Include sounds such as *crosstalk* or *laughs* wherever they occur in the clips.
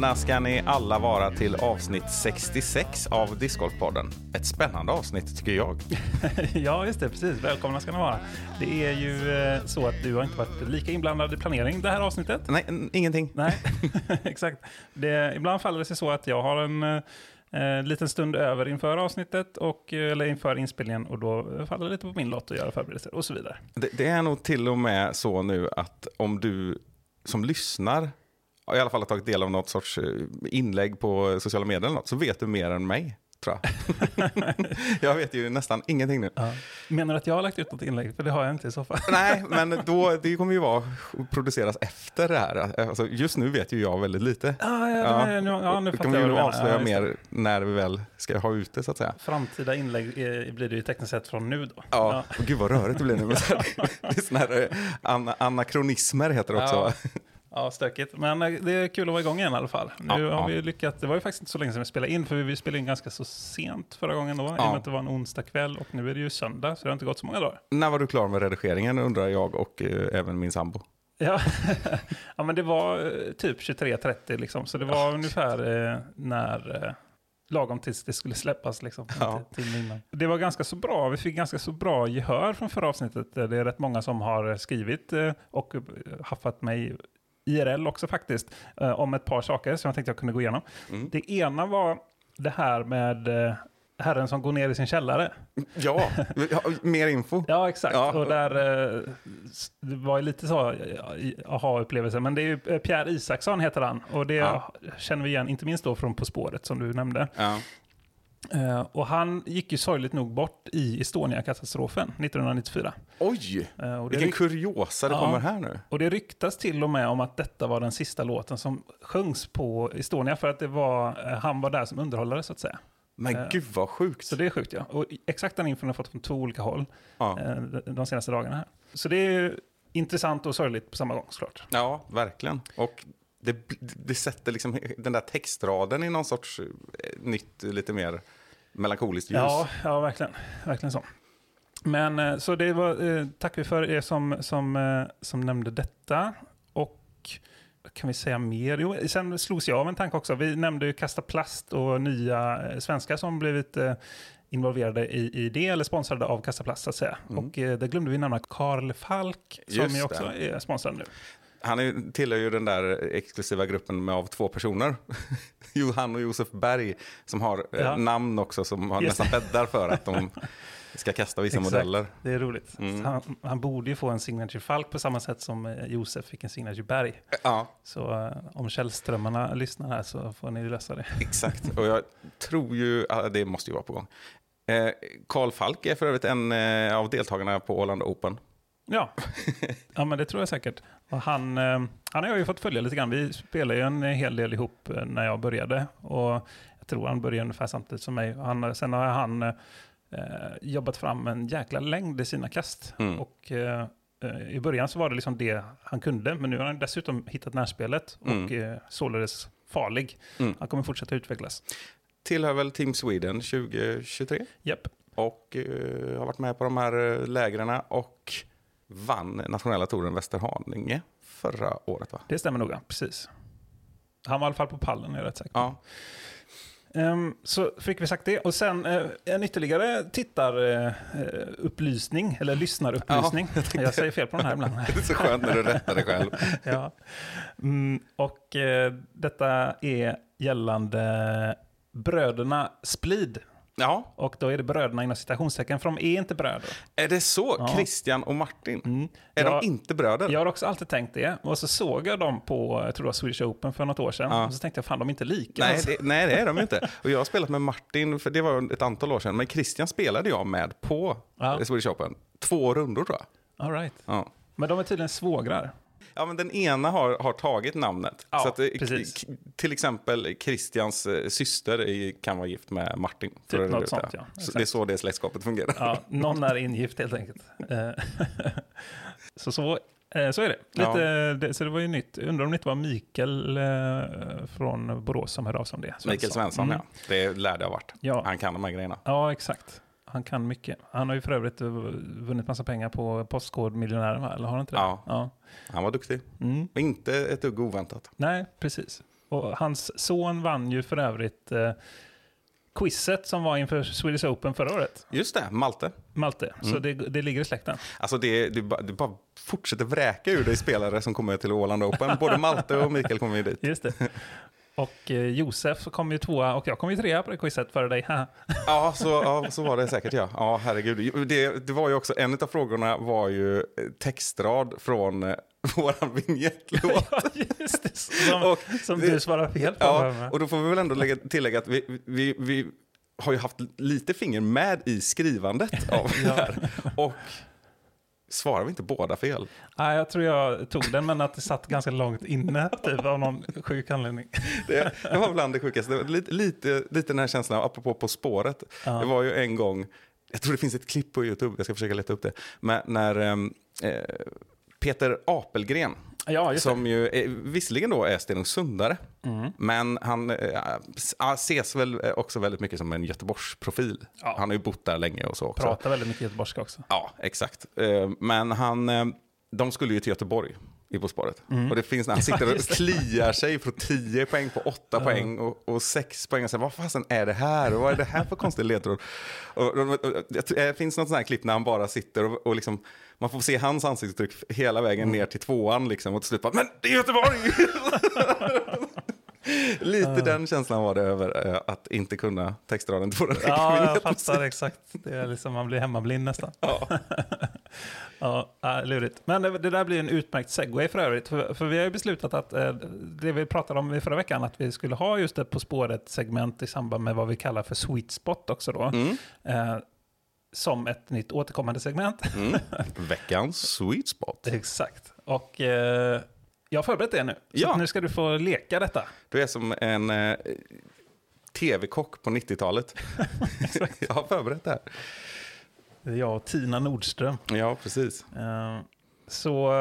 Välkomna ska ni alla vara till avsnitt 66 av Discgolfpodden. Ett spännande avsnitt tycker jag. *laughs* Ja, just det. Precis. Välkomna ska ni vara. Det är ju eh, så att du har inte varit lika inblandad i planering det här avsnittet. Nej, ingenting. Nej, *laughs* *laughs* exakt. Det, ibland faller det sig så att jag har en eh, liten stund över inför avsnittet, och, eh, eller inför inspelningen, och då faller det lite på min lott att göra förberedelser och så vidare. Det, det är nog till och med så nu att om du som lyssnar i alla fall har tagit del av något sorts eh, inlägg på sociala medier eller något, så vet du mer än mig. Tror jag. *laughs* jag vet ju nästan ingenting nu. Ja. Menar du att jag har lagt ut något inlägg? För det har jag inte i så fall. Nej, *laughs* men då, det kommer ju vara produceras efter det här. Alltså, just nu vet ju jag väldigt lite. Ja, ja, ja, nu, ja, nu kommer vi nog avslöja Ja, mer när vi väl ska ha ut det så att säga. Framtida inlägg eh, blir det ju tekniskt sett från nu då. Ja, och gud vad rörigt det blir nu. *laughs* Det är såna här eh, ana, anakronismer heter det också. Ja. Ja, stökigt. Men eh, det är kul att vara igång igen i alla fall. Nu Ja, har ja. vi lyckats. Det var ju faktiskt inte så länge sedan vi spelade in, för vi spelade in ganska så sent förra gången då, i och Ja. med att det var en onsdag kväll och nu är det ju söndag, så det har inte gått så många dagar. När var du klar med redigeringen undrar jag och eh, även min sambo. Ja, *laughs* ja men det var eh, typ 23.30 liksom, så det var ungefär eh, när eh, lagom tills det skulle släppas liksom, Ja. Det var ganska så bra, vi fick ganska så bra gehör från förra avsnittet. Det är rätt många som har skrivit eh, och eh, haffat mig IRL också faktiskt, eh, om ett par saker som jag tänkte jag kunde gå igenom. Mm. Det ena var det här med eh, herren som går ner i sin källare. Ja, *laughs* mer info. Ja, exakt. Ja. Och där, eh, det var ju lite så aha-upplevelse. Men det är ju Pierre Isaksson heter han. Och det Ja. känner vi igen, inte minst då från På spåret som du nämnde. Ja. Eh, och han gick ju sorgligt nog bort i Estonia-katastrofen 1994. Oj, Eh, och, det vilken kuriosa det Ja. kommer här nu. och det ryktas till och med om att detta var den sista låten som sjöngs på Estonia. För att det var, eh, han var där som underhållare så att säga. Men Eh, gud vad sjukt. Så det är sjukt ja. Och exakt den infon har jag fått från två olika håll de senaste dagarna här. Så det är ju intressant och sorgligt på samma gång såklart. ja, verkligen. Och det, det sätter liksom den där textraden i någon sorts eh, nytt, lite mer melankoliskt ljus. Ja, ja verkligen. Verkligen så. Men eh, så det var, eh, tack vi för er som, som, som nämnde detta. Och kan vi säga mer? Jo, sen slogs jag av en tanke också. Vi nämnde ju Kasta Plast och nya svenskar som blivit involverade i, i det, eller sponsrade av Kasta Plast så att säga. Och eh, där glömde vi nämna Karl Falk, som Just ju också det. är sponsrad nu. Han är, tillhör ju den där exklusiva gruppen med av två personer. *laughs* Johan och Josef Berg som har eh, Ja. namn också som har nästan bäddar för att de *laughs* ska kasta vissa Exakt. modeller. Det är roligt. Mm. Han, han borde ju få en signature Falk på samma sätt som eh, Josef fick en signature Berg. Ja, Så eh, om källströmmarna lyssnar här så får ni lösa det. exakt. *laughs* Och jag tror ju, det måste ju vara på gång. Karl Falk är för övrigt en av deltagarna på Åland Open. Ja. *laughs* ja, men det tror jag säkert. Och han, eh, han har jag ju fått följa lite grann. Vi spelade ju en hel del ihop eh, när jag började. Och jag tror han började ungefär samtidigt som mig. Han, sen har han eh, jobbat fram en jäkla längd i sina kast. Mm. Och eh, eh, i början så var det liksom det han kunde. Men nu har han dessutom hittat närspelet och Mm. eh, således farlig. Mm. Han kommer fortsätta utvecklas. Tillhör väl Team Sweden 2023. Japp. Och eh, har varit med på de här eh, lägren och vann nationella touren Västerhaninge förra året va? Det stämmer nog, precis. Han var i alla fall på pallen, är jag rätt säker. Ja, Ehm, så fick vi sagt det. Och sen eh, en ytterligare tittarupplysning, eller lyssnarupplysning. Ja, jag, säger fel på den här ibland. *laughs* det är så skönt när du rättar dig själv. *laughs* ja. mm, och eh, detta är gällande bröderna Splid. Ja, Och då är det bröderna inom citationstecken, för de är inte bröder. är det så? Ja. Christian och Martin? Mm. Är Jag- de inte bröder? Jag har också alltid tänkt det. Och så såg jag dem på, jag tror det var Swedish Open för något år sedan. Ja. Och så tänkte jag, fan de är inte lika. Nej alltså. det, nej, det är de inte. Och jag har spelat med Martin, för det var ett antal år sedan. Men Christian spelade jag med på Ja. Swedish Open. Två rundor tror jag. All right. Ja. Men de är tydligen svågrar. Ja, men den ena har, har tagit namnet. Ja, så att, eh, till exempel Christians eh, syster är, kan vara gift med Martin. Typ något sånt, det. ja. Så det är så det släktskapet fungerar. Ja, *laughs* någon är ingift helt enkelt. Eh, *laughs* så så så är det. Ja. Lite, det. Så det var ju nytt. Undrar om det inte var Mikael från Borås som hörde av sig om det. Mikael Svensson, Mm. ja. Det lärde jag varit. Ja. Han kan de här grejerna. Ja, exakt. Han kan mycket. Han har ju för övrigt vunnit massa pengar på Postkodmiljonären, eller har han inte det? Ja. ja. Han var duktig. Mm. Inte ett dugg oväntat. Nej, precis. Och hans son vann ju för övrigt eh, quizet som var inför Swedish Open förra året. Just det, Malte. Malte. Så Mm. det, det ligger i släkten. Alltså det, det, bara, det bara fortsätter vräka ur dig spelare som kommer till Åland Open. Både Malte och Mikael kommer ju dit. Just det. Och eh, Josef kom ju tvåa och jag kom ju trea på det quizet före dig. *laughs* Ja, så, ja, så var det säkert ja. Ja, herregud. Det, det var ju också, en av frågorna var ju eh, textrad från eh, *laughs* våran vignettlåt. ja, just det. Som, Och som du svarar fel på. Ja, och då får vi väl ändå lägga, tillägga att vi, vi, vi har ju haft lite finger med i skrivandet av det här. Och svarar vi inte båda fel? Nej, jag tror jag tog den, men att det satt ganska långt inne, typ av någon sjuk anledning. Det, det var bland det sjukaste. Lite, lite, lite den här känslan, apropå På spåret. Ja. Det var ju en gång, jag tror det finns ett klipp på YouTube, jag ska försöka leta upp det, men när ehm, eh, Peter Apelgren, Ja, som ju är, visserligen då är Stenungsundare, Mm. men han eh, ja, ses väl också väldigt mycket som en Göteborgsprofil. Ja. Han har ju bott där länge och så också. Pratar väldigt mycket göteborgska också. Ja, exakt. Eh, Men han, eh, de skulle ju till Göteborg i På spåret. Och det finns när han *laughs* sitter och Mm. kliar sig för 10 poäng på 8 poäng och, och 6 poäng. Och säger, vad fasen är det här? Och vad är det här för konstig ledtråd? Och, och, och, det finns något sånt här klipp när han bara sitter och, och liksom, man får se hans ansiktsuttryck hela vägen Mm. ner till tvåan liksom, och till slut bara, men det är Göteborg! *laughs* *laughs* Lite den känslan var det över eh, att inte kunna textraden till våra Ja, jag *laughs* fattar exakt. Det är liksom, man blir hemmablind nästan. Ja. *laughs* Ja, äh, lurigt. Men det, det där blir en utmärkt segway för övrigt. För, för vi har ju beslutat att eh, det vi pratade om i förra veckan, att vi skulle ha just ett På spåret-segment i samband med vad vi kallar för sweet spot också då. Mm. Eh, som ett nytt återkommande segment. Mm. Veckans sweet spot. Exakt. Och jag har förberett det nu. Så Ja. nu ska du få leka detta. Du är som en eh, tv-kock på 90-talet. *laughs* jag har förberett det här. Det är jag och Tina Nordström. Ja, precis. Eh, så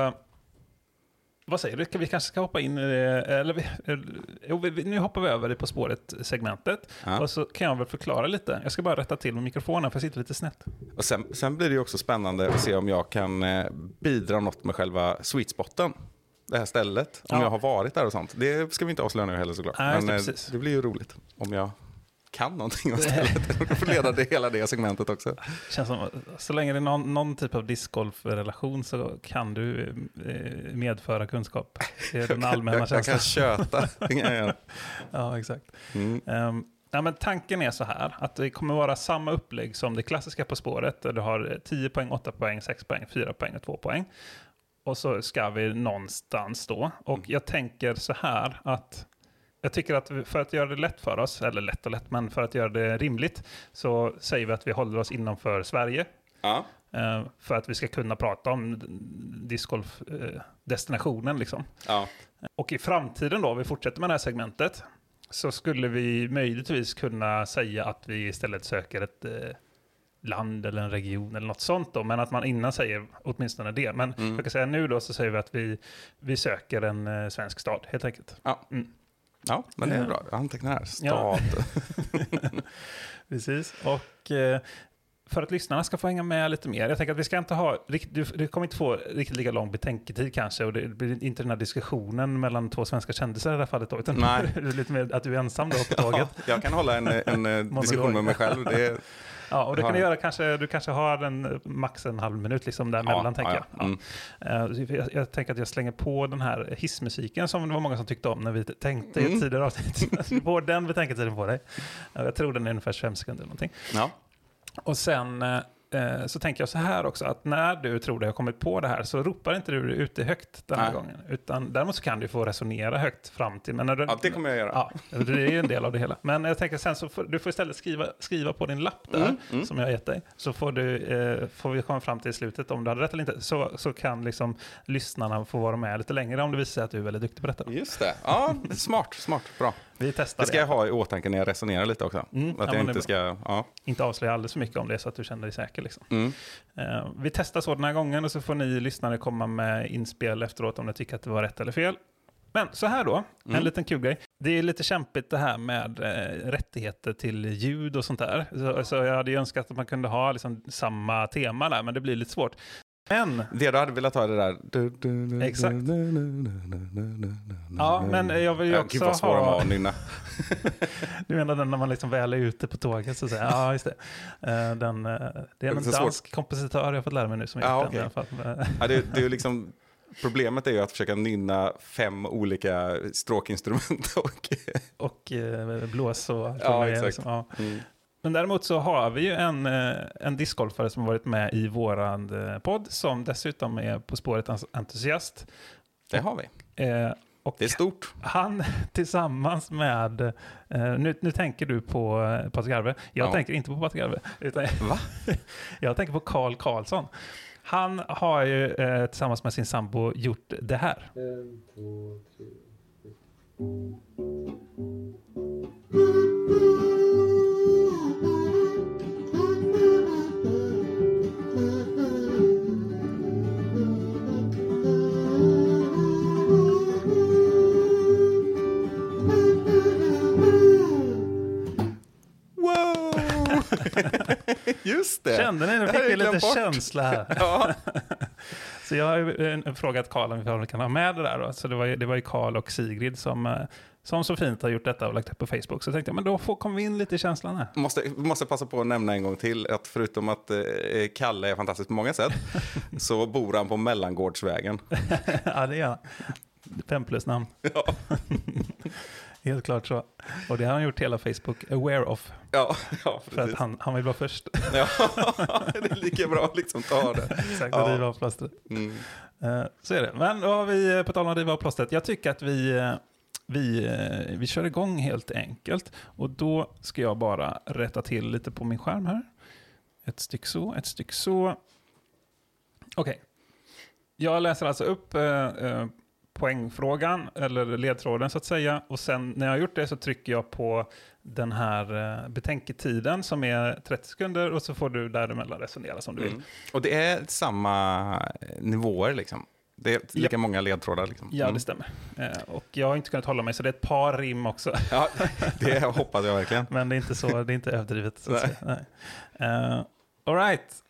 vad säger du? Vi kanske ska hoppa in i det, eller vi, eh, nu hoppar vi över i På spåret-segmentet. Ja. Och så kan jag väl förklara lite. Jag ska bara rätta till med mikrofonen för jag sitter lite snett. Och sen, sen blir det också spännande att se om jag kan eh, bidra något med själva sweet spoten. Det här stället, om Ja. jag har varit där och sånt. Det ska vi inte avslöja nu heller såklart. Nej, just det, Men eh, det blir ju roligt om jag kan någonting om *laughs* stället. Du får leda det, hela det segmentet också. Känns som, så länge det är någon, någon typ av discgolf-relation så kan du eh, medföra kunskap. Det är *laughs* den allmänna Jag, jag känslan. köta. *laughs* Det kan jag göra. Ja, exakt. Mm. Um, ja, men tanken är så här, att det kommer vara samma upplägg som det klassiska På spåret, där du har eh, 10 poäng, 8 poäng, 6 poäng, 4 poäng och 2 poäng. Och så ska vi någonstans då. Och jag tänker så här att jag tycker att för att göra det lätt för oss, eller lätt och lätt, men för att göra det rimligt, så säger vi att vi håller oss innanför Sverige. Ja. eh, för att vi ska kunna prata om discgolf-destinationen. liksom. Ja. Och i framtiden då, vi fortsätter med det här segmentet, så skulle vi möjligtvis kunna säga att vi istället söker ett eh, land eller en region eller något sånt då, men att man innan säger åtminstone det. Men Mm. jag kan säga nu då så säger vi att vi, vi söker en eh, svensk stad, helt enkelt. Ja. Mm. ja, men det är Ja. bra. Jag antecknar här. Ja. Stad. *laughs* *laughs* Precis. Och eh, för att lyssnarna ska få hänga med lite mer, jag tänker att vi ska inte ha, du, du kommer inte få riktigt lika lång betänketid kanske, och det blir inte den här diskussionen mellan två svenska kändisar i det här fallet då, utan Nej. *laughs* lite mer att du är ensam då på tåget. Ja, jag kan hålla en, en eh, diskussion med mig själv. Det är, Ja, och det Ja. kan du göra kanske, du kanske har en, eh, max en halv minut liksom däremellan tänker jag. ja. Mm. Ja. Eh, jag. Jag tänker att jag slänger på den här hissmusiken som det var många som tyckte om när vi tänkte i Mm. ett tidigare avsnitt. *laughs* Du får den betänketiden på dig. Ja, Jag tror den är ungefär 25 sekunder eller någonting. Ja. Och sen eh, eh, så tänker jag så här också, att när du tror dig ha kommit på det här så ropar inte du ute högt den här Nej. gången. Utan däremot så kan du få resonera högt fram till. Men när du, ja, det kommer jag göra. Ja, det är ju en del av det hela. Men jag tänker sen så får du får istället skriva, skriva på din lapp där, Mm, mm. som jag har gett dig. Så får, du, eh, får vi komma fram till slutet om du hade rätt eller inte. Så, så kan liksom lyssnarna få vara med lite längre om det visar sig att du är väldigt duktig på detta. Just det. Ja, smart, smart, bra. Vi testar Det ska jag ha i åtanke när jag resonerar lite också. Mm, att ja, jag det inte ska... Ja. Inte avslöja alldeles för mycket om det så att du känner dig säker. Liksom. Mm. Eh, vi testar så den här gången och så får ni lyssnare komma med inspel efteråt om ni tycker att det var rätt eller fel. Men så här då, en Mm. liten kul grej. Det är lite kämpigt det här med eh, rättigheter till ljud och sånt där. Så, så jag hade ju önskat att man kunde ha liksom samma tema där, men det blir lite svårt. Men, Det du hade velat ha det där... Exakt. ja, men jag vill ju också Gud vad svår var ha... nynna. *laughs* Du menar den när man liksom väl är ute på tåget så att säga. Ja, just det. Eh, Den, eh, det är en dansk kompositör jag har fått lära mig nu som Ja, gjort den Ja, det, det är liksom, problemet är ju att försöka nynna fem olika stråkinstrument. *laughs* Och, Och eh, blås och Ja, exakt. liksom. ja. mm. Men däremot så har vi ju en, eh, en discgolfare som har varit med i våran eh, podd som dessutom är På spåret entusiast. Det har vi. Eh, Och Det är stort. han *laughs* tillsammans med, eh, nu, nu tänker du på eh, Patrik Arve, jag Ja. tänker inte på Patrik Arve, utan Va? *laughs* jag tänker på Carl Karlsson. Han har ju eh, tillsammans med sin sambo gjort det här. Wow! Det. Kände ni? Nu fick vi lite bort. känsla här. *laughs* Ja. *laughs* Så jag har ju eh, frågat Karl om vi kan ha med det där. Då. Så det var, ju- det var ju Karl och Sigrid som, eh, som så fint har gjort detta och lagt upp på Facebook. Så tänkte jag, men då får, kommer vi in lite i känslan här. Måste, måste passa på att nämna en gång till att förutom att eh, Kalle är fantastisk på många sätt *laughs* så bor han på Mellangårdsvägen. ja, det är han. Fem plus namn. *laughs* Ja. *laughs* Helt klart så. Och det har han gjort hela Facebook aware of. Ja, ja För att han, han vill vara först. *laughs* Ja, det är lika bra att liksom ta det. Exakt, Ja. och riva av plåstret. Mm. Eh, Så är det. Men då har vi, eh, på tal om att riva av plåstret, jag tycker att vi, eh, vi, vi kör igång helt enkelt. Och då ska jag bara rätta till lite på min skärm här. Ett styck så, ett styck så. Okej. Jag läser alltså upp poängfrågan, eller ledtråden så att säga. Och sen när jag har gjort det så trycker jag på den här eh, betänketiden som är 30 sekunder och så får du däremellan resonera som du vill. Mm. Och det är samma nivåer liksom. Det är lika många ledtrådar liksom. Ja, Mm. det stämmer. Eh, och jag har inte kunnat hålla mig, så det är ett par rim också. *laughs* Ja, det hoppas jag verkligen. *laughs* Men det är inte så, det är inte överdrivet. Så Nej. Nej. Uh, all right.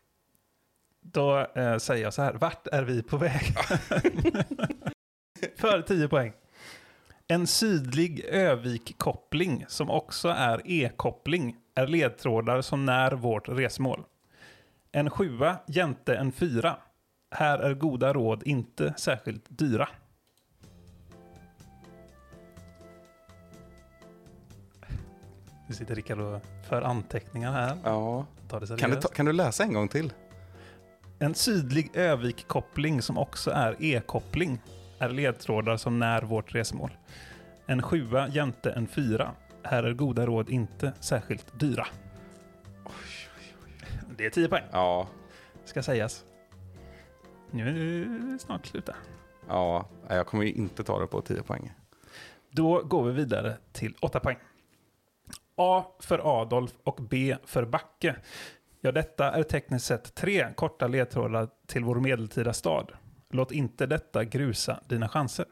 Då eh, säger jag så här, vart är vi på väg? *laughs* För 10 poäng. En sydlig Övik-koppling som också är E-koppling är ledtrådar som när vårt resmål. En sjua jämte en fyra. Här är goda råd inte särskilt dyra. Nu sitter Rickard och för anteckningar här. Ja. Det Kan, du ta, kan du läsa en gång till? En sydlig Övik-koppling som också är E-koppling är ledtrådar som när vårt resmål. En sjua jämte en fyra. Här är goda råd inte särskilt dyra. Det är 10 poäng, Ja. ska sägas. Nu är det snart slut. Ja, jag kommer ju inte ta det på 10 poäng. Då går vi vidare till 8 poäng. A för Adolf och B för Backe. Ja, detta är tekniskt sett tre korta ledtrådar till vår medeltida stad. Låt inte detta grusa dina chanser.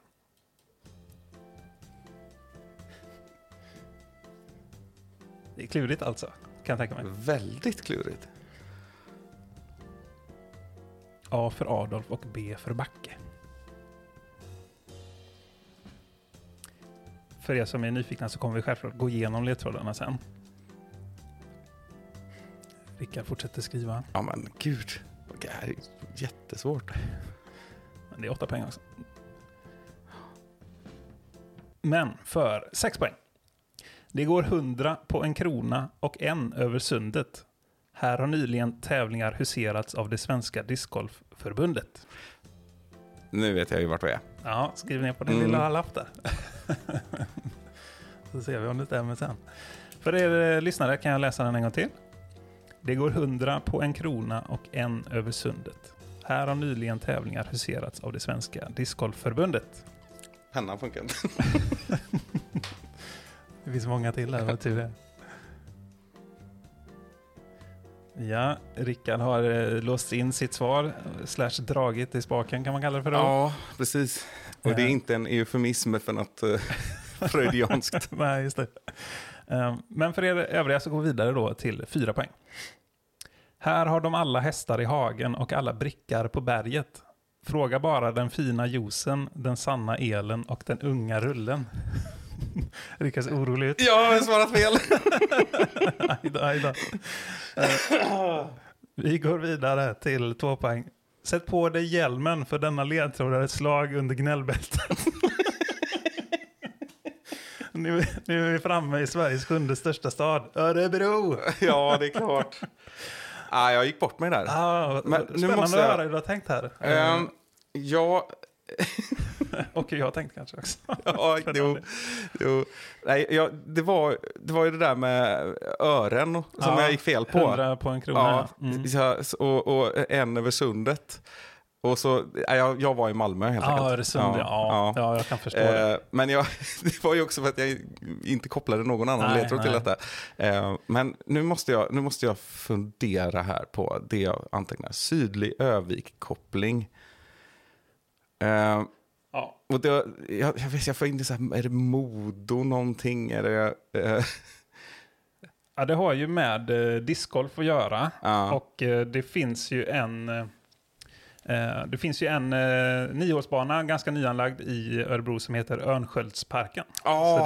Det är klurigt alltså, kan jag tänka mig. Väldigt klurigt. A för Adolf och B för Backe. För er som är nyfikna så kommer vi självklart gå igenom ledtrådarna sen. Rickard fortsätter skriva. Ja men gud. Det här är jättesvårt. Men det är åtta poäng också. Men för sex poäng. Det går 100 på en krona och en över sundet. Här har nyligen tävlingar huserats av det svenska discgolfförbundet. Nu vet jag ju vart vi är. Ja, skriv ner på din Mm. lilla lapp där. *laughs* Så ser vi om det stämmer sen. För er eh, lyssnare kan jag läsa den en gång till. Det går 100 på en krona och en över sundet. Här har nyligen tävlingar huserats av det svenska discgolfförbundet. Pennan funkar inte. *laughs* Det finns många till här, vad tur det. Ja, Rickard har eh, låst in sitt svar, slash dragit i spaken kan man kalla det för då. Ja, precis. Och det är Eh. inte en eufemism för något uh, freudianskt. Nej, just det. Ehm, Men för er övriga så går vi vidare då till fyra poäng. Här har de alla hästar i hagen och alla brickar på berget. Fråga bara den fina juicen, den sanna elen och den unga rullen. *laughs* Rickard ser orolig ut. Jag har svarat fel. Aj då, aj då. Eh, Vi går vidare till två poäng. Sätt på dig hjälmen för denna ledtråd är ett slag under gnällbältet. *laughs* nu, nu är vi framme i Sveriges sjunde största stad, Örebro. ja, det är klart. Ah, jag gick bort mig där. Ah, Men nu spännande måste jag- att höra hur du har tänkt här. Ehm, ja, *laughs* och jag har tänkt kanske också. *laughs* ja jo, jo. Nej, ja, det, var, det var ju det där med ören som Ja, jag gick fel på. 100 på en krona. Ja, Mm. och, och en över sundet. Och så, jag, jag var i Malmö helt Ja, enkelt. Öresund, ja. Ja, ja. jag kan förstå det. Eh, men jag, *laughs* det var ju också för att jag inte kopplade någon annan Nej, ledtråd till detta. Eh, men nu måste, jag, nu måste jag fundera här på det jag antecknar. Sydlig Övik-koppling. Eh, Ja. och det, jag, jag, vet, jag får inte så här, är det Modo någonting? Är det, eh, Ja, det har ju med eh, discgolf att göra. Ja. Och eh, det finns ju en... Eh, det finns ju en eh, niohålsbana, ganska nyanlagd i Örebro, som heter Örnsköldsparken.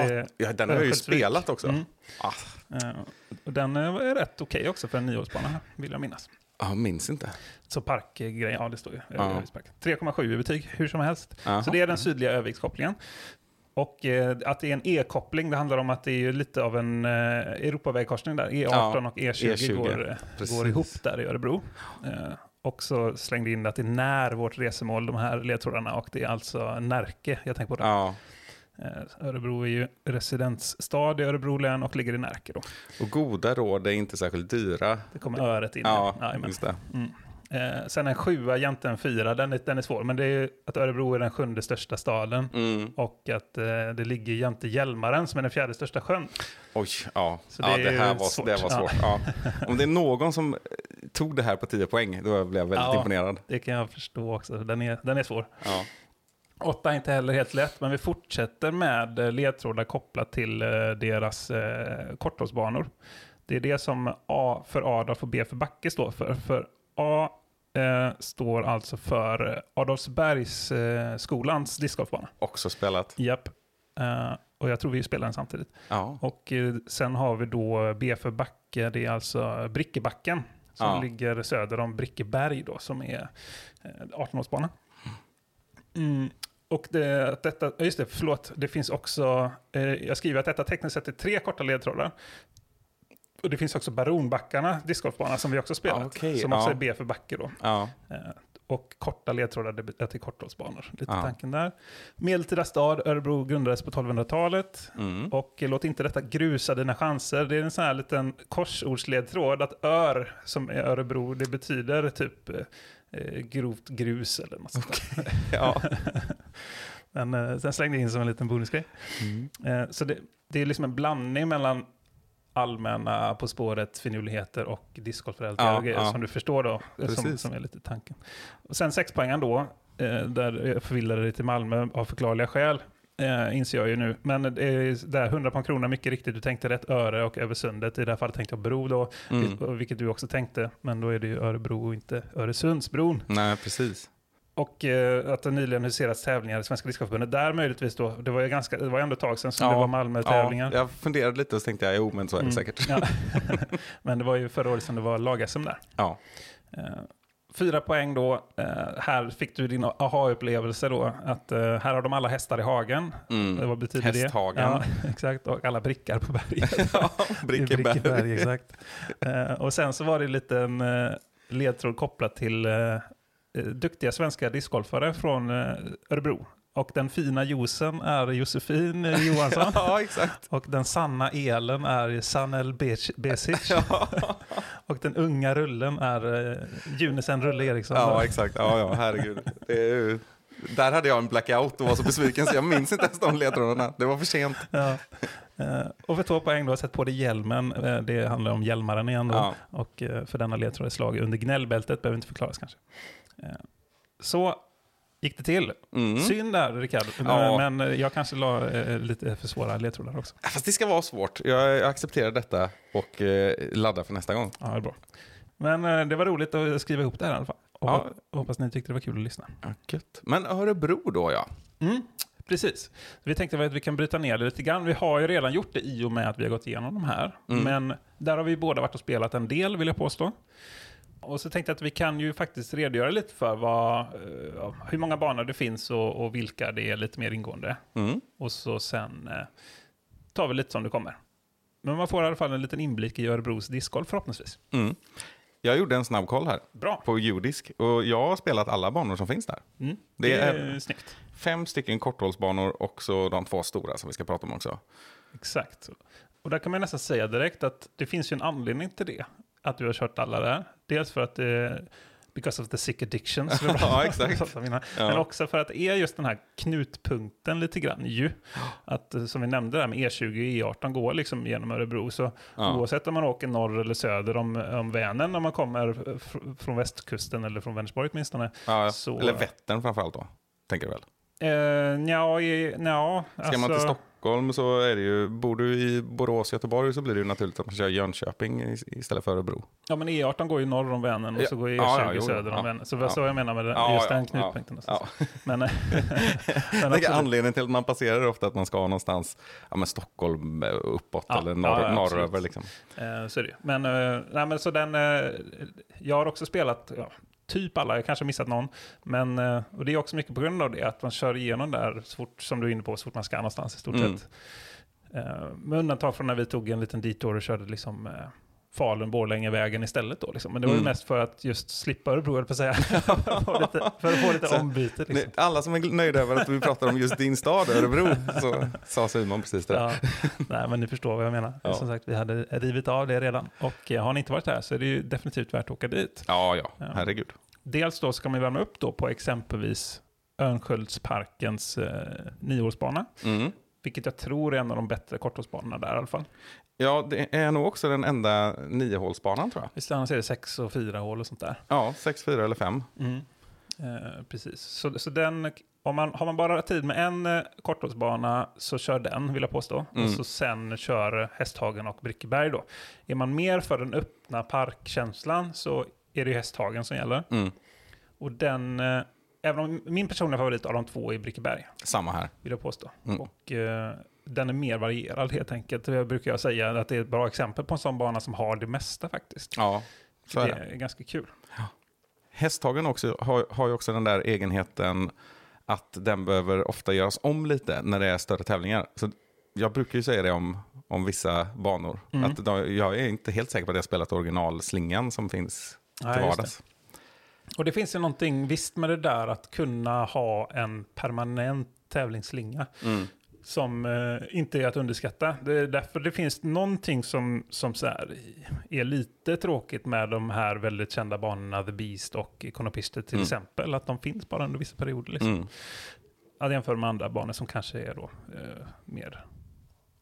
Det- ja, den har jag ju spelat också. Mm. Ah, Eh, och den eh, är rätt okej också för en niohålsbana, vill jag minnas. jag minns inte. Så parkgrej, ja det står ju. Öviksparken. 3,7 i betyg, hur som helst. Jaha. Så det är den sydliga Övikskopplingen. Och eh, att det är en E-koppling, det handlar om att det är lite av en eh, Europavägkorsning där. E18 Ja, och E20, E20, går, går ihop där i Örebro. Eh, och så slängde in att det är när vårt resemål, de här ledtrådarna, och det är alltså Närke jag tänker på. Det. Ja, Eh, Örebro är ju residensstad i Örebro län och ligger i Närke då. och goda råd är inte särskilt dyra. Det kommer öret in. Ja, Jajamän. just det. Mm. Eh, sen en sjua jämte en fyra, den är, den är svår. Men det är ju att Örebro är den sjunde största staden. Mm. Och att eh, det ligger jämte Hjälmaren som är den fjärde största sjön. Oj, ja. Så ja det det, är här var svårt. Det var svårt. Ja. Om det är någon som eh, tog det här på 10 poäng, då blev jag väldigt Ja. imponerad. Det kan jag förstå också. Den är, den är svår. Ja. Åtta är inte heller helt lätt, men vi fortsätter med eh, ledtrådar kopplat till eh, deras eh, korthållsbanor. Det är det som A för Adolf och B för Backe står för. För A eh, står alltså för Adolfsbergs eh, skolans discgolfbana. Också spelat. Japp. Eh, och jag tror vi spelar den samtidigt. Ja. Och eh, sen har vi då B för Backe, det är alltså Brickebacken. Som Ja. ligger söder om Brickeberg då, som är eh, 18-årsbana. Mm. Och det, detta, just det, förlåt, det finns också, eh, jag skriver att detta tekniskt sett är tre korta ledtrådar. Och det finns också Baronbackarna, discgolfbana, som vi också spelat. Ah, okej, som också ja. är B för Backe då. Ja. Eh, Och korta ledtrådar till korthållsbanor. Lite Ja. tanken där. Medeltida stad, Örebro grundades på 1200-talet. Mm. Och eh, låt inte detta grusa dina chanser. Det är en sån här liten korsordsledtråd att ör, som är Örebro, det betyder typ eh, eh, grovt grus eller något sånt där. *laughs* Ja. *laughs* Men eh, sen slängde jag in som en liten bonusgrej. Mm. Eh, så det, det är liksom en blandning mellan allmänna På spåret, finurligheter och discgolfrelaterade Ja, ja. som du förstår då, som, som är lite tanken. Och sen sexpoängaren då, eh, där jag förvillade dig till Malmö av förklarliga skäl, eh, inser jag ju nu. Men det är där 100 på en krona, mycket riktigt, du tänkte rätt öre och över sundet. I det här fallet tänkte jag bro då, Mm. vil- vilket du också tänkte. Men då är det ju Örebro och inte Öresundsbron. Nej, precis. Och eh, att det nyligen huserats tävlingar i Svenska Discgolfförbundet. Där möjligtvis då, det var ju ganska, det var ändå ett tag sedan som Ja, det var Malmö-tävlingar. Ja, jag funderade lite och så tänkte jag, jo men så är det Mm. säkert. Ja. *laughs* *laughs* Men det var ju förra året som det var lag-SM där. Ja. Eh, fyra poäng då. Eh, här fick du din aha-upplevelse då. Att eh, här har de alla hästar i hagen. Mm. Eh, vad betyder Hästhagen. det? Ja, *laughs* exakt. Och alla brickar på berget. ja, I Brickeberg. Brickeberg, exakt. Eh, och sen så var det en liten eh, ledtråd kopplat till eh, duktiga svenska discgolfare från eh, Örebro. Och den fina juicen är Josefin eh, Johansson. *laughs* ja, exakt. Och den sanna elen är Sanel Besic. *laughs* Och den unga rullen är uh, Junisen Rulle Eriksson. Ja, exakt. Ja, ja, herregud. Ju Där hade jag en blackout och var så besviken så jag minns inte ens de ledtrådarna. Det var för sent. Ja. Eh, och för två poäng då, sätt på dig hjälmen. Eh, Det handlar om hjälmaren igen då. Ja. Och eh, för denna ledtråd är slag under gnällbältet, behöver inte förklaras kanske. Eh, Så gick det till. Mm. Synd där, Rickard. Ja. Men eh, jag kanske la eh, lite för svåra ledtrådar också. Fast det ska vara svårt. Jag accepterar detta och eh, laddar för nästa gång. Ja, det är bra. Men eh, det var roligt att skriva ihop det här i alla fall. Och Ja. Hoppas ni tyckte det var kul att lyssna. Ja, gött. Men Örebro då ja. Mm, precis. Vi tänkte att vi kan bryta ner det lite grann. Vi har ju redan gjort det i och med att vi har gått igenom de här. Mm. Men där har vi båda varit och spelat en del, vill jag påstå. Och så tänkte jag att vi kan ju faktiskt redogöra lite för vad, eh, hur många banor det finns och, och vilka det är lite mer ingående. Mm. Och så sen eh, tar vi lite som det kommer. Men man får i alla fall en liten inblick i Örebros discgolf förhoppningsvis. Mm. Jag gjorde en snabb koll här Bra. på judisk och jag har spelat alla banor som finns där. Mm. Det Det, är- är snyggt. Fem stycken korthållsbanor och så de två stora som vi ska prata om också. Exakt. Och där kan man nästan säga direkt att det finns ju en anledning till det. Att du har kört alla där. Dels för att det because of the sick addiction. *laughs* Ja, exakt. om innan. Ja. Men också för att det är just den här knutpunkten lite grann ju. Att eh, som vi nämnde där med E20 och E18 går liksom genom Örebro. Så Ja. oavsett om man åker norr eller söder om, om Vänern när man kommer fr- från västkusten eller från Vänersborg åtminstone. Ja, Så- Eller Vättern framförallt då, tänker du väl? Eh, nja, i- nja, Ska man till alltså- Stockholm så är det ju, bor du i Borås, Göteborg så blir det ju naturligt att man kör Jönköping istället för Örebro. Ja, men E18 går ju norr om Vänern och Ja, så går E20 ja, ja, jo, söder om ja. Vänern. Så det var Ja. så jag menar med den, Ja, just ja, den knutpunkten. Ja. Men, *laughs* men Jag absolut. tänker anledningen till att man passerar är ofta att man ska någonstans, ja men Stockholm eh, uppåt Ja, eller ja, norr, ja, norröver liksom. Eh, så är det ju. Men, eh, nej, men så den, eh, jag har också spelat ja, typ alla, jag kanske har missat någon. Men, eh, och det är också mycket på grund av det, att man kör igenom där, så fort, som du är inne på, så fort man ska någonstans i stort Mm. sett. Eh, med undantag från när vi tog en liten detour och körde liksom eh, Falun-Borlänge-vägen istället då. Liksom. Men det var ju Mm. mest för att just slippa Örebro, jag på att säga. *laughs* för, att få lite, för att få lite *laughs* Så- ombyte. Liksom. Nej, Alla som är nöjda över att vi pratar om just din stad, Örebro, så sa Simon precis det. Ja, nej, men ni förstår vad jag menar. Ja. Som sagt, vi hade rivit av det redan. Och eh, har ni inte varit där så är det ju definitivt värt att åka dit. Ja, ja, Ja. herregud. Dels då ska man värma upp då på exempelvis Örnsköldsparkens eh, nioårsbana. Mm. Vilket jag tror är en av de bättre korthållsbanorna där i alla fall. Ja, det är nog också den enda niohålsbanan tror jag. Visst annars är det sex och fyra hål och sånt där. Ja, sex, fyra eller fem. Eh, precis. Så, så den, om man, har man bara tid med en eh, korthållsbana så kör den, vill jag påstå. Mm. Och så sen kör Hästhagen och Brickeberg då. Är man mer för den öppna parkkänslan så är det ju Hästhagen som gäller. Mm. Och den, eh, även om min personliga favorit av de två är Brickeberg, Samma här. vill jag påstå. Mm. Och eh, den är mer varierad helt enkelt. Jag brukar jag säga att det är ett bra exempel på en sån bana som har det mesta faktiskt. Ja, så är det det. är ganska kul. Hästhagen också, har, har ju också den där egenheten att den behöver ofta göras om lite när det är större tävlingar. Så jag brukar ju säga det om, om vissa banor. Mm. Att de, jag är inte helt säker på att jag spelat originalslingan som finns till just vardags. Och det finns ju någonting visst med det där att kunna ha en permanent tävlingsslinga Mm. som eh, inte är att underskatta. Det är därför det finns någonting som, som så här, är lite tråkigt med de här väldigt kända banorna, The Beast och Konopister till Mm. exempel, att de finns bara under vissa perioder. Liksom. Mm. Att jämföra med andra banor som kanske är då eh, mer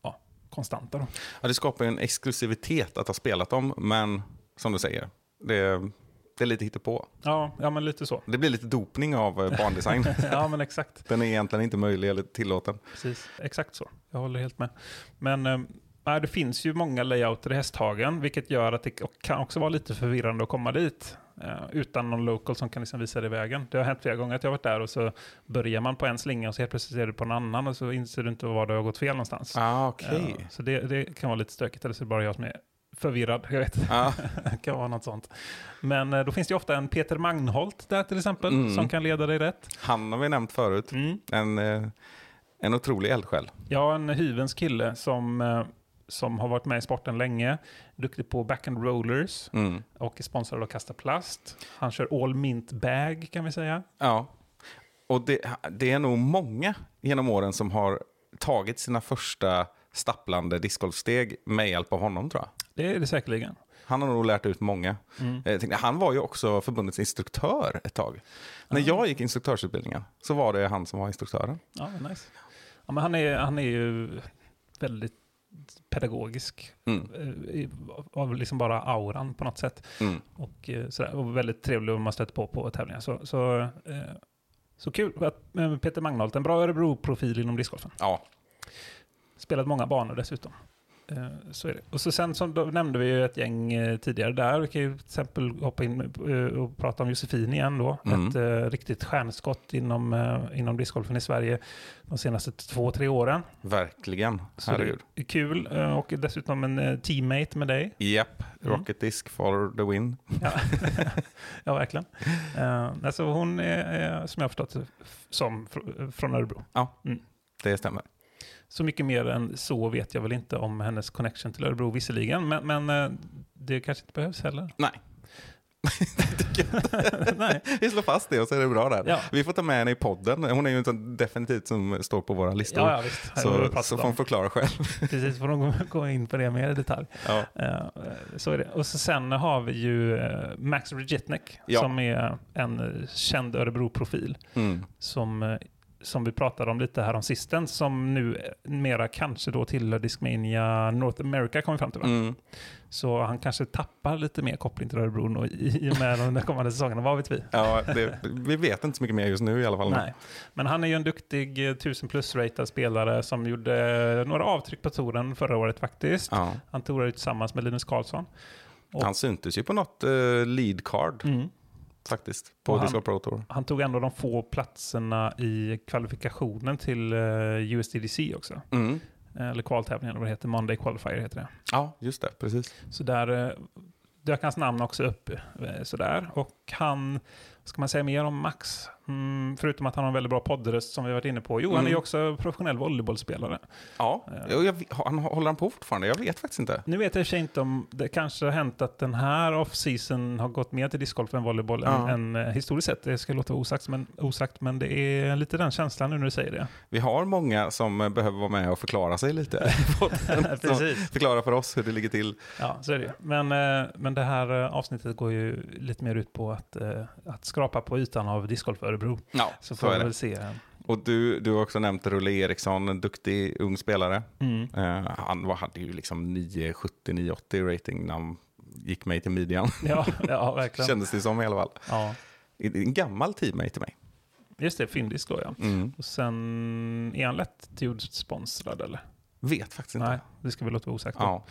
ja, konstanta. Då. Ja, det skapar en exklusivitet att ha spelat dem, men som du säger, det, det är lite hittepå. Ja, ja, men lite så. Det blir lite dopning av eh, bandesign. *laughs* ja, men exakt. *laughs* Den är egentligen inte möjlig eller tillåten. Precis, exakt så. Jag håller helt med. Men nej, det finns ju många layouter i Hästhagen, vilket gör att det kan också vara lite förvirrande att komma dit eh, utan någon local som kan liksom visa dig vägen. Det har hänt flera gånger att jag har varit där och så börjar man på en slinga och så helt plötsligt är du på en annan och så inser du inte var du har gått fel någonstans. Ah, okej. Ja, så det, det kan vara lite stökigt, eller så är det bara jag som är förvirrad. Jag vet. Ja. *laughs* det kan vara något sånt. Men eh, då finns det ju ofta en Peter Magnholt där till exempel, Mm. som kan leda dig rätt. Han har vi nämnt förut. Mm. En, eh, en otrolig eldsjäl. Ja, en hyvens kille som, eh, som har varit med i sporten länge. Duktig på backhand rollers Mm. och är sponsrad av Kasta Plast. Han kör all mint bag kan vi säga. Ja. Och det, det är nog många genom åren som har tagit sina första stapplande discgolfsteg med hjälp av honom tror jag. Det är det säkerligen. Han har nog lärt ut många. Mm. Tänkte, han var ju också förbundets instruktör ett tag. När jag gick instruktörsutbildningen så var det han som var instruktören. Ja, nice. Ja, men han, är, han är ju väldigt pedagogisk. Mm. eh, Av liksom bara auran på något sätt. Mm. Och, eh, sådär, och väldigt trevlig om man stöter på på tävlingar. Så, så, eh, så kul att eh, Peter Magnholt, en bra Örebro-profil inom discgolfen. Ja, Spelat många banor dessutom. Eh, Så är det. Och så sen då nämnde vi ju ett gäng eh, tidigare där. Vi kan ju till exempel hoppa in eh, och prata om Josefin igen då. Mm. Ett eh, riktigt stjärnskott inom, eh, inom discgolfen i Sverige de senaste två, tre åren. verkligen. Så Herregud. det är kul eh, och dessutom en teammate med dig. Japp, Mm. Rocket Disc for the win. *laughs* Ja, *laughs* ja verkligen. Uh, alltså hon är, som jag har förstått som fr- från Örebro. Det stämmer. Så mycket mer än så vet jag väl inte om hennes connection till Örebro visserligen, men, men eh, det kanske inte behövs heller. Nej. *laughs* Nej. Vi slår fast det och så är det bra där. Ja. Vi får ta med henne i podden. Hon är ju en definitivt som står på våra listor. Ja, ja, så, så får hon förklara själv. *laughs* Precis, får de gå- in på det mer i detalj. Eh, så är det. Och så sen har vi ju eh, Max Regitnek Ja. som är en känd Örebro-profil. Mm. som, som vi pratade om lite här om sisten, som nu eh, mera kanske då tillhör Discmania North America kommer vi fram till. Mm. Så han kanske tappar lite mer koppling till Örebro i och med de kommande säsongerna, vad vet vi? Ja, det, vi vet inte så mycket mer just nu i alla fall. Nej. Men han är ju en duktig eh, 1000 plus-ratad spelare som gjorde några avtryck på touren förra året faktiskt. Ja. Han tourade tillsammans med Linus Karlsson. Och- Han syntes ju på något uh, lead card Mm. Faktiskt. På Och han- Discord Pro Tour. Han tog ändå de få platserna i kvalifikationen till uh, USDDC också. Mm. Eh, Eller kvaltävlingen, vad det heter. Monday Qualifier heter det. Ja, just det. Precis. Så där eh, dök hans namn också upp. eh, Sådär. Och han, ska man säga mer om Max? Mm, förutom att han har en väldigt bra poddröst som vi varit inne på. Jo, han är Mm. ju också professionell volleybollspelare. Ja, och jag, han, håller han på fortfarande? Jag vet faktiskt inte. Nu vet jag i inte om det kanske har hänt att den här off-season har gått mer till discgolf än volleyboll Ja. än, än eh, historiskt sett. Det ska låta osagt men, osagt, men det är lite den känslan nu när du säger det. Vi har många som eh, behöver vara med och förklara sig lite. *laughs* *laughs* Precis. förklara för oss hur det ligger till. Ja, så är det. Men, eh, men det här eh, avsnittet går ju lite mer ut på att, eh, att skrapa på ytan av discgolf Örebro. Ja, Så så, får är vi väl se. Och du, du har också nämnt Rulle Eriksson, en duktig ung spelare. Mm. Eh, han var, hade ju liksom 970-980 rating när han gick mig till midjan. *laughs* Ja, ja, verkligen. Kändes det som i alla fall. Ja. En gammal teammate till mig. Just det, Findis då ja. Mm. Och sen, är han lätt sponsrad eller? Vet faktiskt inte. Nej, det ska vi låta vara osagt. Ja.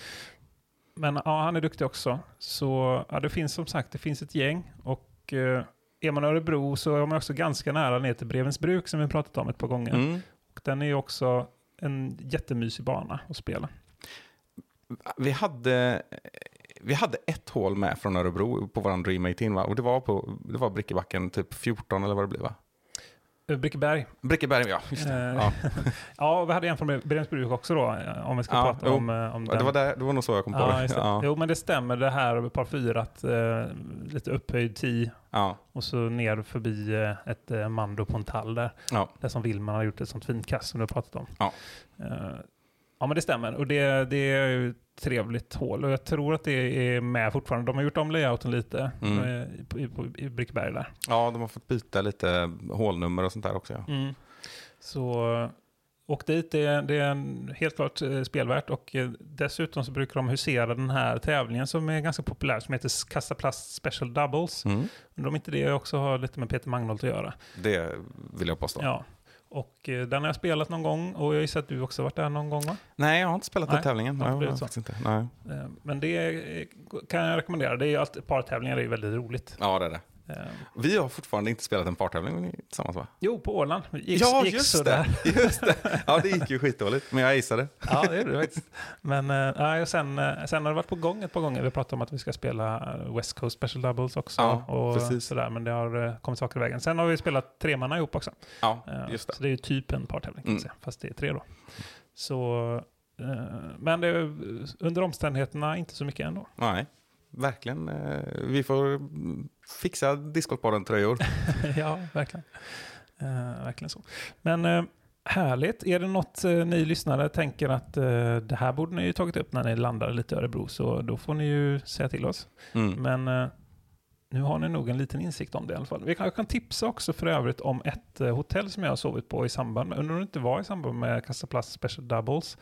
Men ja, han är duktig också. Så ja, det finns som sagt, det finns ett gäng. Och eh, är man i Örebro så är man också ganska nära ner till Brevens bruk som vi pratat om ett par gånger. Mm. Och den är ju också en jättemysig bana att spela. Vi, hade, vi hade ett hål med från Örebro på vår Dream 18 va? Och det var på det var Brickebacken typ 14 eller vad det blev va? Eh, Brickeberg. Brickeberg, ja. Just det. Eh, Ja. *laughs* Ja, vi hade en från Brevens bruk också då, eh, om vi ska Ja, prata jo. om, om den. Det, var där, det var nog så jag kom på Ja, det. Ja. Jo, men det stämmer det här över par fyra, att eh, lite upphöjd tee Ja. och så ner förbi eh, ett eh, Mando på en tall där. Ja. Där som Willman har gjort ett sånt fint kast som du har pratat om. Ja. Ja, men det stämmer. Och det, det är ju ett trevligt hål. Och jag tror att det är med fortfarande. De har gjort om layouten lite Mm. eh, i, på, i Brickeberg där. ja, de har fått byta lite hålnummer och sånt där också. Ja. Mm. Så åk dit, det, är- det är en- helt klart eh, spelvärt. Och eh, dessutom så brukar de husera den här tävlingen som är ganska populär, som heter Kasta Plast Special Doubles. Mm. Undrar om inte det också har lite med Peter Magnholt att göra. Det vill jag påstå. Ja. Och eh, den har jag spelat någon gång och jag gissar att du också varit där någon gång va? Nej, jag har inte spelat den tävlingen. Nej, jag faktiskt inte. Nej. Eh, Men det eh, kan jag rekommendera. Det är ju alltid, partävlingar är ju väldigt roligt. Ja, det är det. Eh, Vi har fortfarande inte spelat en partävling tillsammans va? Jo, på Åland. Gick, ja, gick just det. just det. Ja, det gick ju skitdåligt, men jag gissade. Ja, det är det faktiskt. Men äh, sen, eh, sen har det varit på gång ett par gånger. Vi pratade om att vi ska spela eh, West Coast Special Doubles också. Ja, och precis. Sådär, men det har kommit saker i vägen. Sen har vi spelat tremanna ihop också. Ja, just det. Så det är ju typ en partävling kan Mm. säga, fast det är tre då. Så, men det är under omständigheterna inte så mycket ändå. Nej, verkligen. Eh, Vi får fixa Discgolfpodden-tröjor. *laughs* ja, verkligen. Eh, verkligen så. Men eh, Härligt. Är det något eh, ni lyssnare tänker att eh, det här borde ni ju tagit upp när ni landar lite i Örebro, så då får ni ju säga till oss. Mm. Men eh, nu har ni nog en liten insikt om det i alla fall. Vi kan, jag kan tipsa också för övrigt om ett hotell som jag har sovit på i samband med, undrar om det inte var i samband med Casaplast Special Doubles.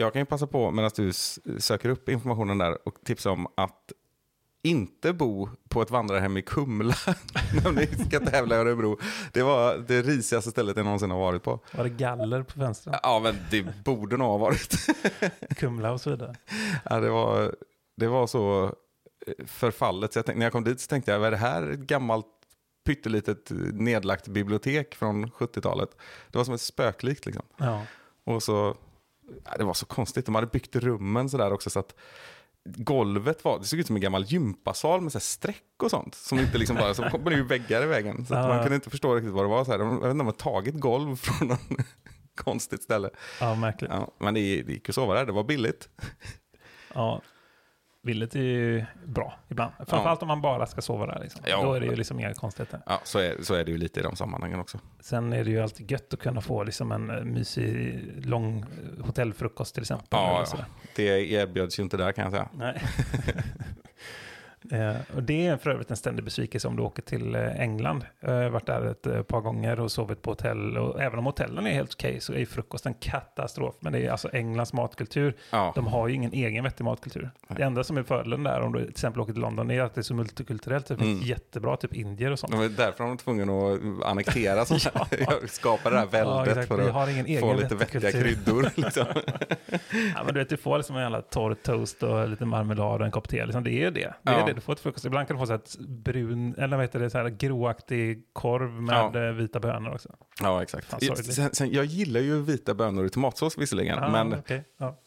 Jag kan ju passa på medan du söker upp informationen där och tipsa om att inte bo på ett vandrarhem i Kumla *laughs* när ni ska tävla i Örebro. Det var det risigaste stället jag någonsin har varit på. Var det galler på vänster? Ja, men det borde nog ha varit. *laughs* Kumla och så vidare. Ja, det, var, det var så eh, förfallet. Så jag tänkte, när jag kom dit så tänkte jag, vad är det här ett gammalt pyttelitet nedlagt bibliotek från 70-talet? Det var som ett spöklikt liksom. Ja. Och så, det var så konstigt. De hade byggt rummen sådär också så att golvet var, det såg ut som en gammal gympasal med så här streck och sånt. Som inte liksom bara, så kom det ju väggar i vägen. Så man kunde inte förstå riktigt vad det var. Så här. De, jag vet inte om de har tagit golv från någon *laughs* konstigt ställe. ja, märkligt. Ja, men det, det gick att sova där, det var billigt. Ja. Villet är ju bra ibland. Framförallt om man bara ska sova där. Liksom. Ja. Då är det ju liksom inga konstigheter. Ja, så är, så är det ju lite i de sammanhangen också. Sen är det ju alltid gött att kunna få liksom en eh, mysig, lång eh, hotellfrukost till exempel. Ja, ja. Det erbjöds ju inte där kan jag säga. Nej. *laughs* Eh, och det är för övrigt en ständig besvikelse om du åker till eh, England. Jag har varit där ett eh, par gånger och sovit på hotell. Och även om hotellen är helt okej så är frukosten katastrof. Men det är alltså Englands matkultur. Ja, De har ju ingen egen vettig matkultur. Det enda som är fördelen där om du till exempel åker till London är att det är så multikulturellt. Det finns Mm. jättebra typ indier och sånt. det var därför de var tvungna att annektera, som *laughs* *laughs* skapa det här väldet exakt. för att har ingen egen få lite vettig vettiga kryddor. *laughs* Liksom. Ja, men du vet, du får liksom en jävla torr toast och lite marmelad och en kopp te. Liksom, det är det. Det är Ja. det. Du får ett frukost. Ibland kan du få så här ett brun, eller vad heter det, så här gråaktig korv med Ja. vita bönor också. Ja, exakt. Fan. Sen, sen, jag gillar ju vita bönor i tomatsås visserligen, Ja, men okej. ja.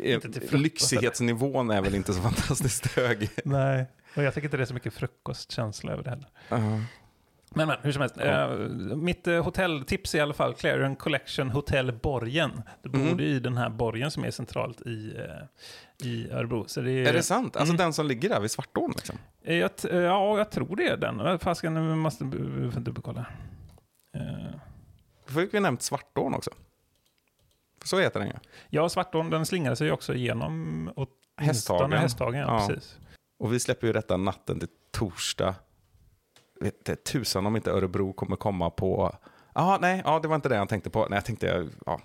eh, till frukost, lyxighetsnivån är väl inte så *laughs* fantastiskt hög. Nej, och jag tycker inte det är så mycket frukostkänsla över det heller. Ja. Men, men hur som helst. Ja. Eh, mitt eh, hotelltips i alla fall Clarion Collection Hotel Borgen. Du bor Mhm. i den här borgen som är centralt i, eh, i Örebro. Så det är, Är det sant? Alltså Mm. den som ligger där vid Svartån? Liksom. Eh, Jag, eh, ja, jag tror det är den. Fasken, vi måste vi dubbelkolla. Eh, Då fick vi nämnt Svartån också. För så heter den ju. Ja, Svartån den slingrar sig också åtminstone Hästhagen. Hästhagen ja, Ja. precis. Och vi släpper ju detta natten till torsdag. Vet det, tusan om inte Örebro kommer komma på... Ah, nej, ja, det var inte det jag tänkte på. Nej, jag tänkte... Ja.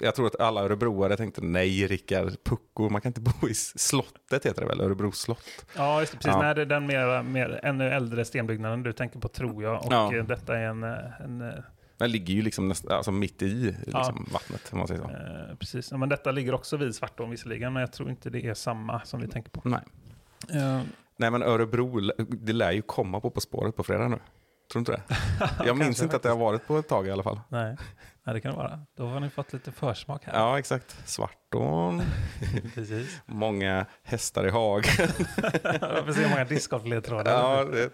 Jag tror att alla örebroare tänkte nej, Rickard, pucko, man kan inte bo i slottet, heter det väl? Örebro slott. Ja, just det, precis. Ja. Nej, det är den mer, mer, ännu äldre stenbyggnaden du tänker på, tror jag. Och Ja. eh, detta är en... eh, en eh, Den ligger ju liksom näst, alltså mitt i liksom, vattnet, om man säger så. eh, precis. Ja, men detta ligger också vid Svartån visserligen, men jag tror inte det är samma som vi tänker på. Nej. Eh, nej, men Örebro, det lär ju komma på På spåret på fredag nu. Tror du inte det? *laughs* Jag minns inte att det har varit på ett tag i alla fall. nej. nej, det kan det vara. Då har ni fått lite försmak här. Ja, exakt. Svartån, *laughs* precis. många hästar i hagen. *laughs* Hur många discgolfledtrådar. Ja, det,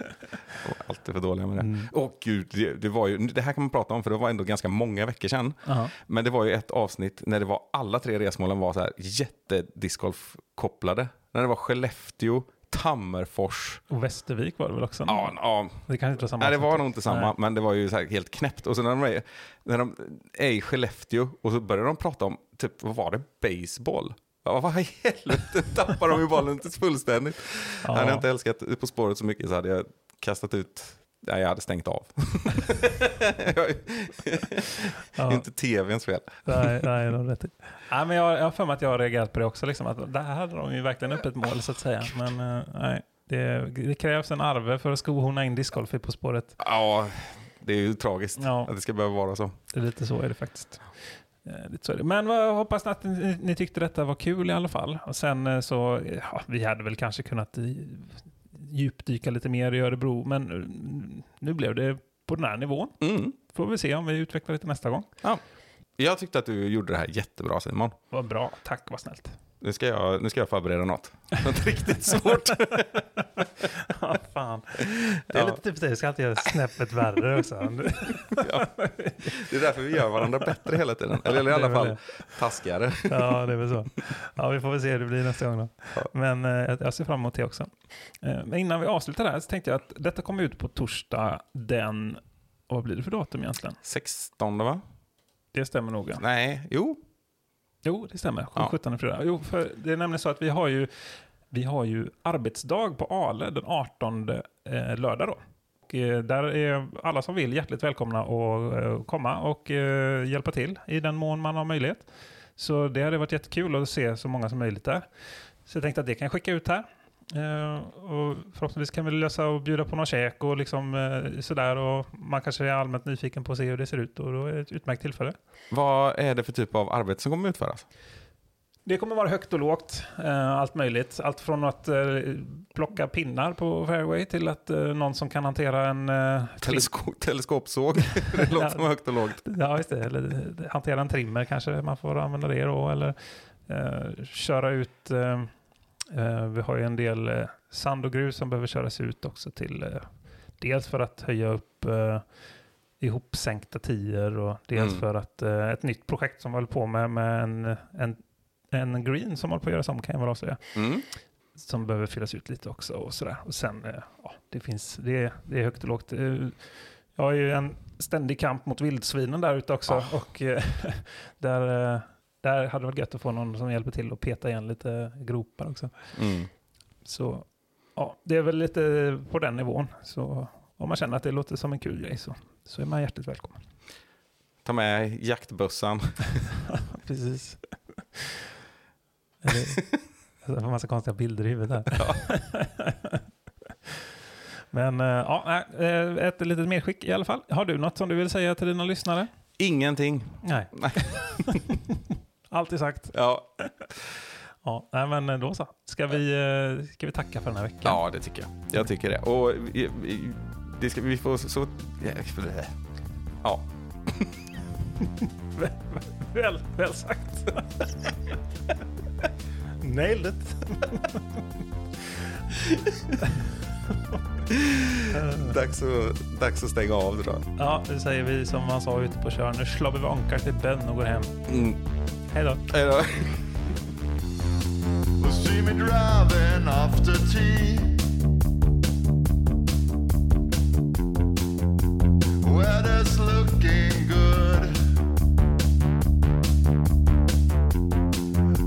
alltid för dåliga med det. Mm. Åh gud, det, det var ju, det här kan man prata om för det var ändå ganska många veckor sedan. Aha. Men det var ju ett avsnitt när det var alla tre resmålen var så här jättediscgolf-kopplade. När det var Skellefteå, Tammerfors. Och Västervik var det väl också? Ja, ja, Det kanske inte var samma nej, det var nog inte samma, Nej. men det var ju så här helt knäppt. Och sen när de, är, när de är i Skellefteå och så börjar de prata om, typ, vad var det, baseball? Ja, vad i helvete *laughs* tappar de ju bollen fullständigt. Ja. Hade jag inte älskat På spåret så mycket så hade jag kastat ut, nej jag hade stängt av. *laughs* Ja. Inte tvns fel. Nej, nej, rätt. Nej, men jag, jag har för mig att jag har reagerat på det också. Liksom, att där hade de ju verkligen upp ett mål så att säga. Men eh, nej, det, det krävs en arve för att skohorna in discgolf i På spåret. Ja, det är ju tragiskt Ja. att det ska behöva vara så. Det är lite så är det faktiskt. Eh, Lite så är det. Men jag hoppas att ni, ni tyckte detta var kul i alla fall. Och sen eh, så, ja, vi hade väl kanske kunnat djupdyka lite mer i Örebro, men eh, nu blev det på den här nivån. Mm. Får vi se om vi utvecklar lite nästa gång. Jag tyckte att du gjorde det här jättebra Simon. Vad bra, tack, vad snällt. Nu ska jag, nu ska jag förbereda något. *laughs* Något riktigt svårt. *laughs* Ja, fan. Det är Ja. lite typiskt dig, jag ska alltid göra snäppet värre också. *laughs* Ja. Det är därför vi gör varandra bättre hela tiden. Eller, eller i alla fall det. taskigare. Ja, det är väl så. Ja, vi får väl se hur det blir nästa gång då. Ja. Men eh, jag- ser fram emot det också. Eh, men innan vi avslutar det här så tänkte jag att detta kommer ut på torsdag den, vad blir det för datum egentligen? 16 va? Det stämmer nog. Nej, jo. Jo, det stämmer. Ja. 17 fredag. Jo, för det är nämligen så att vi har ju, vi har ju arbetsdag på Ale den 18 eh, lördag då. Och, eh, där är alla som vill hjärtligt välkomna att eh, komma och eh, hjälpa till i den mån man har möjlighet. Så det hade varit jättekul att se så många som möjligt där. Så jag tänkte att det kan jag skicka ut här. Eh, och förhoppningsvis kan vi lösa och bjuda på någon käk och liksom eh, sådär. Och man kanske är allmänt nyfiken på att se hur det ser ut och då är det ett utmärkt tillfälle. Vad är det för typ av arbete som kommer utföras? Det kommer vara högt och lågt, eh, allt möjligt. Allt från att plocka pinnar på fairway till att någon som kan hantera en... Telesko teleskopsåg? *laughs* det låter som högt och lågt. ja, just det. Eller hantera en trimmer kanske man får använda det då. Eller köra ut... Eh, vi har ju en del eh, sand och grus som behöver köras ut också till... Eh, dels för att höja upp ihopsänkta tior och dels Mm. för att ett nytt projekt som vi håller på med med en, en, en green som håller på att göras om kan jag väl avslöja. Mm. som behöver fyllas ut lite också och sådär. Och sen, ja, det finns, det, är- det är högt och lågt. Jag har ju en ständig kamp mot vildsvinen där ute också Ah. och *laughs* där, där hade det varit gött att få någon som hjälper till att peta igen lite gropar också. Mm. Så ja, det är väl lite på den nivån. Så om man känner att det låter som en kul grej så, så är man hjärtligt välkommen. Ta med jaktbössan. *laughs* Precis. Eller, jag får massa konstiga bilder i huvudet här. *laughs* Men eh, ja, eh, ett litet medskick i alla fall. Har du något som du vill säga till dina lyssnare? Ingenting. Nej. Nej. *laughs* Allt är sagt. Ja. Ja, nej, men eh, då så. Ska vi, eh, ska vi tacka för den här veckan? ja, det tycker jag. Jag tycker det. Och vi, vi, det ska, vi får så... ja. *laughs* Väl, väl sagt. *laughs* Nailed it. *laughs* *laughs* Dags att, dags att stänga av tror jag. Ja, det säger vi som man sa ute på kör. Nu slår vi ankar till Ben och går hem. Mm. Hej då. Hej då. See me driving after tea. Weather's looking good.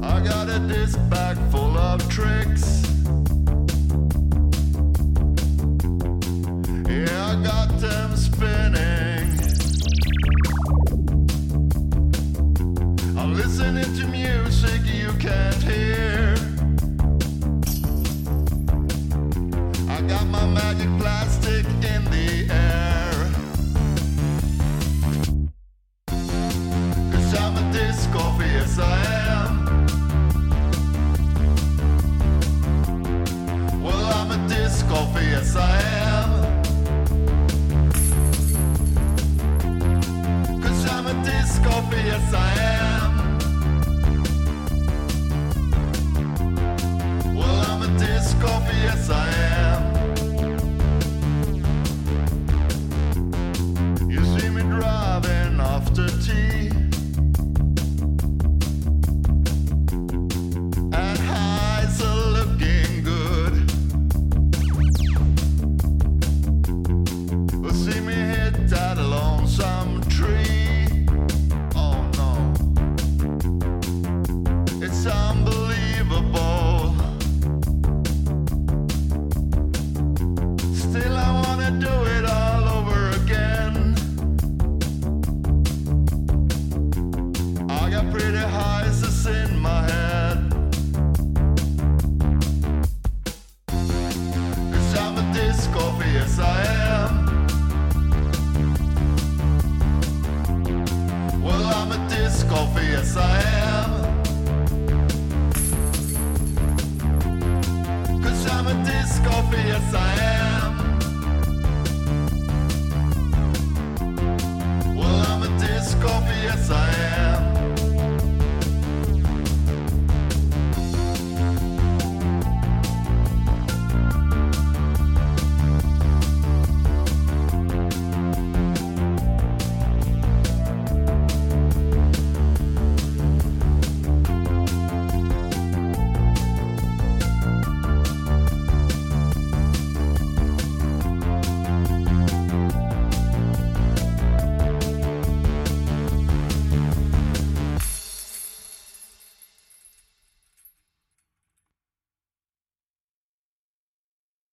I got a disc bag full of tricks.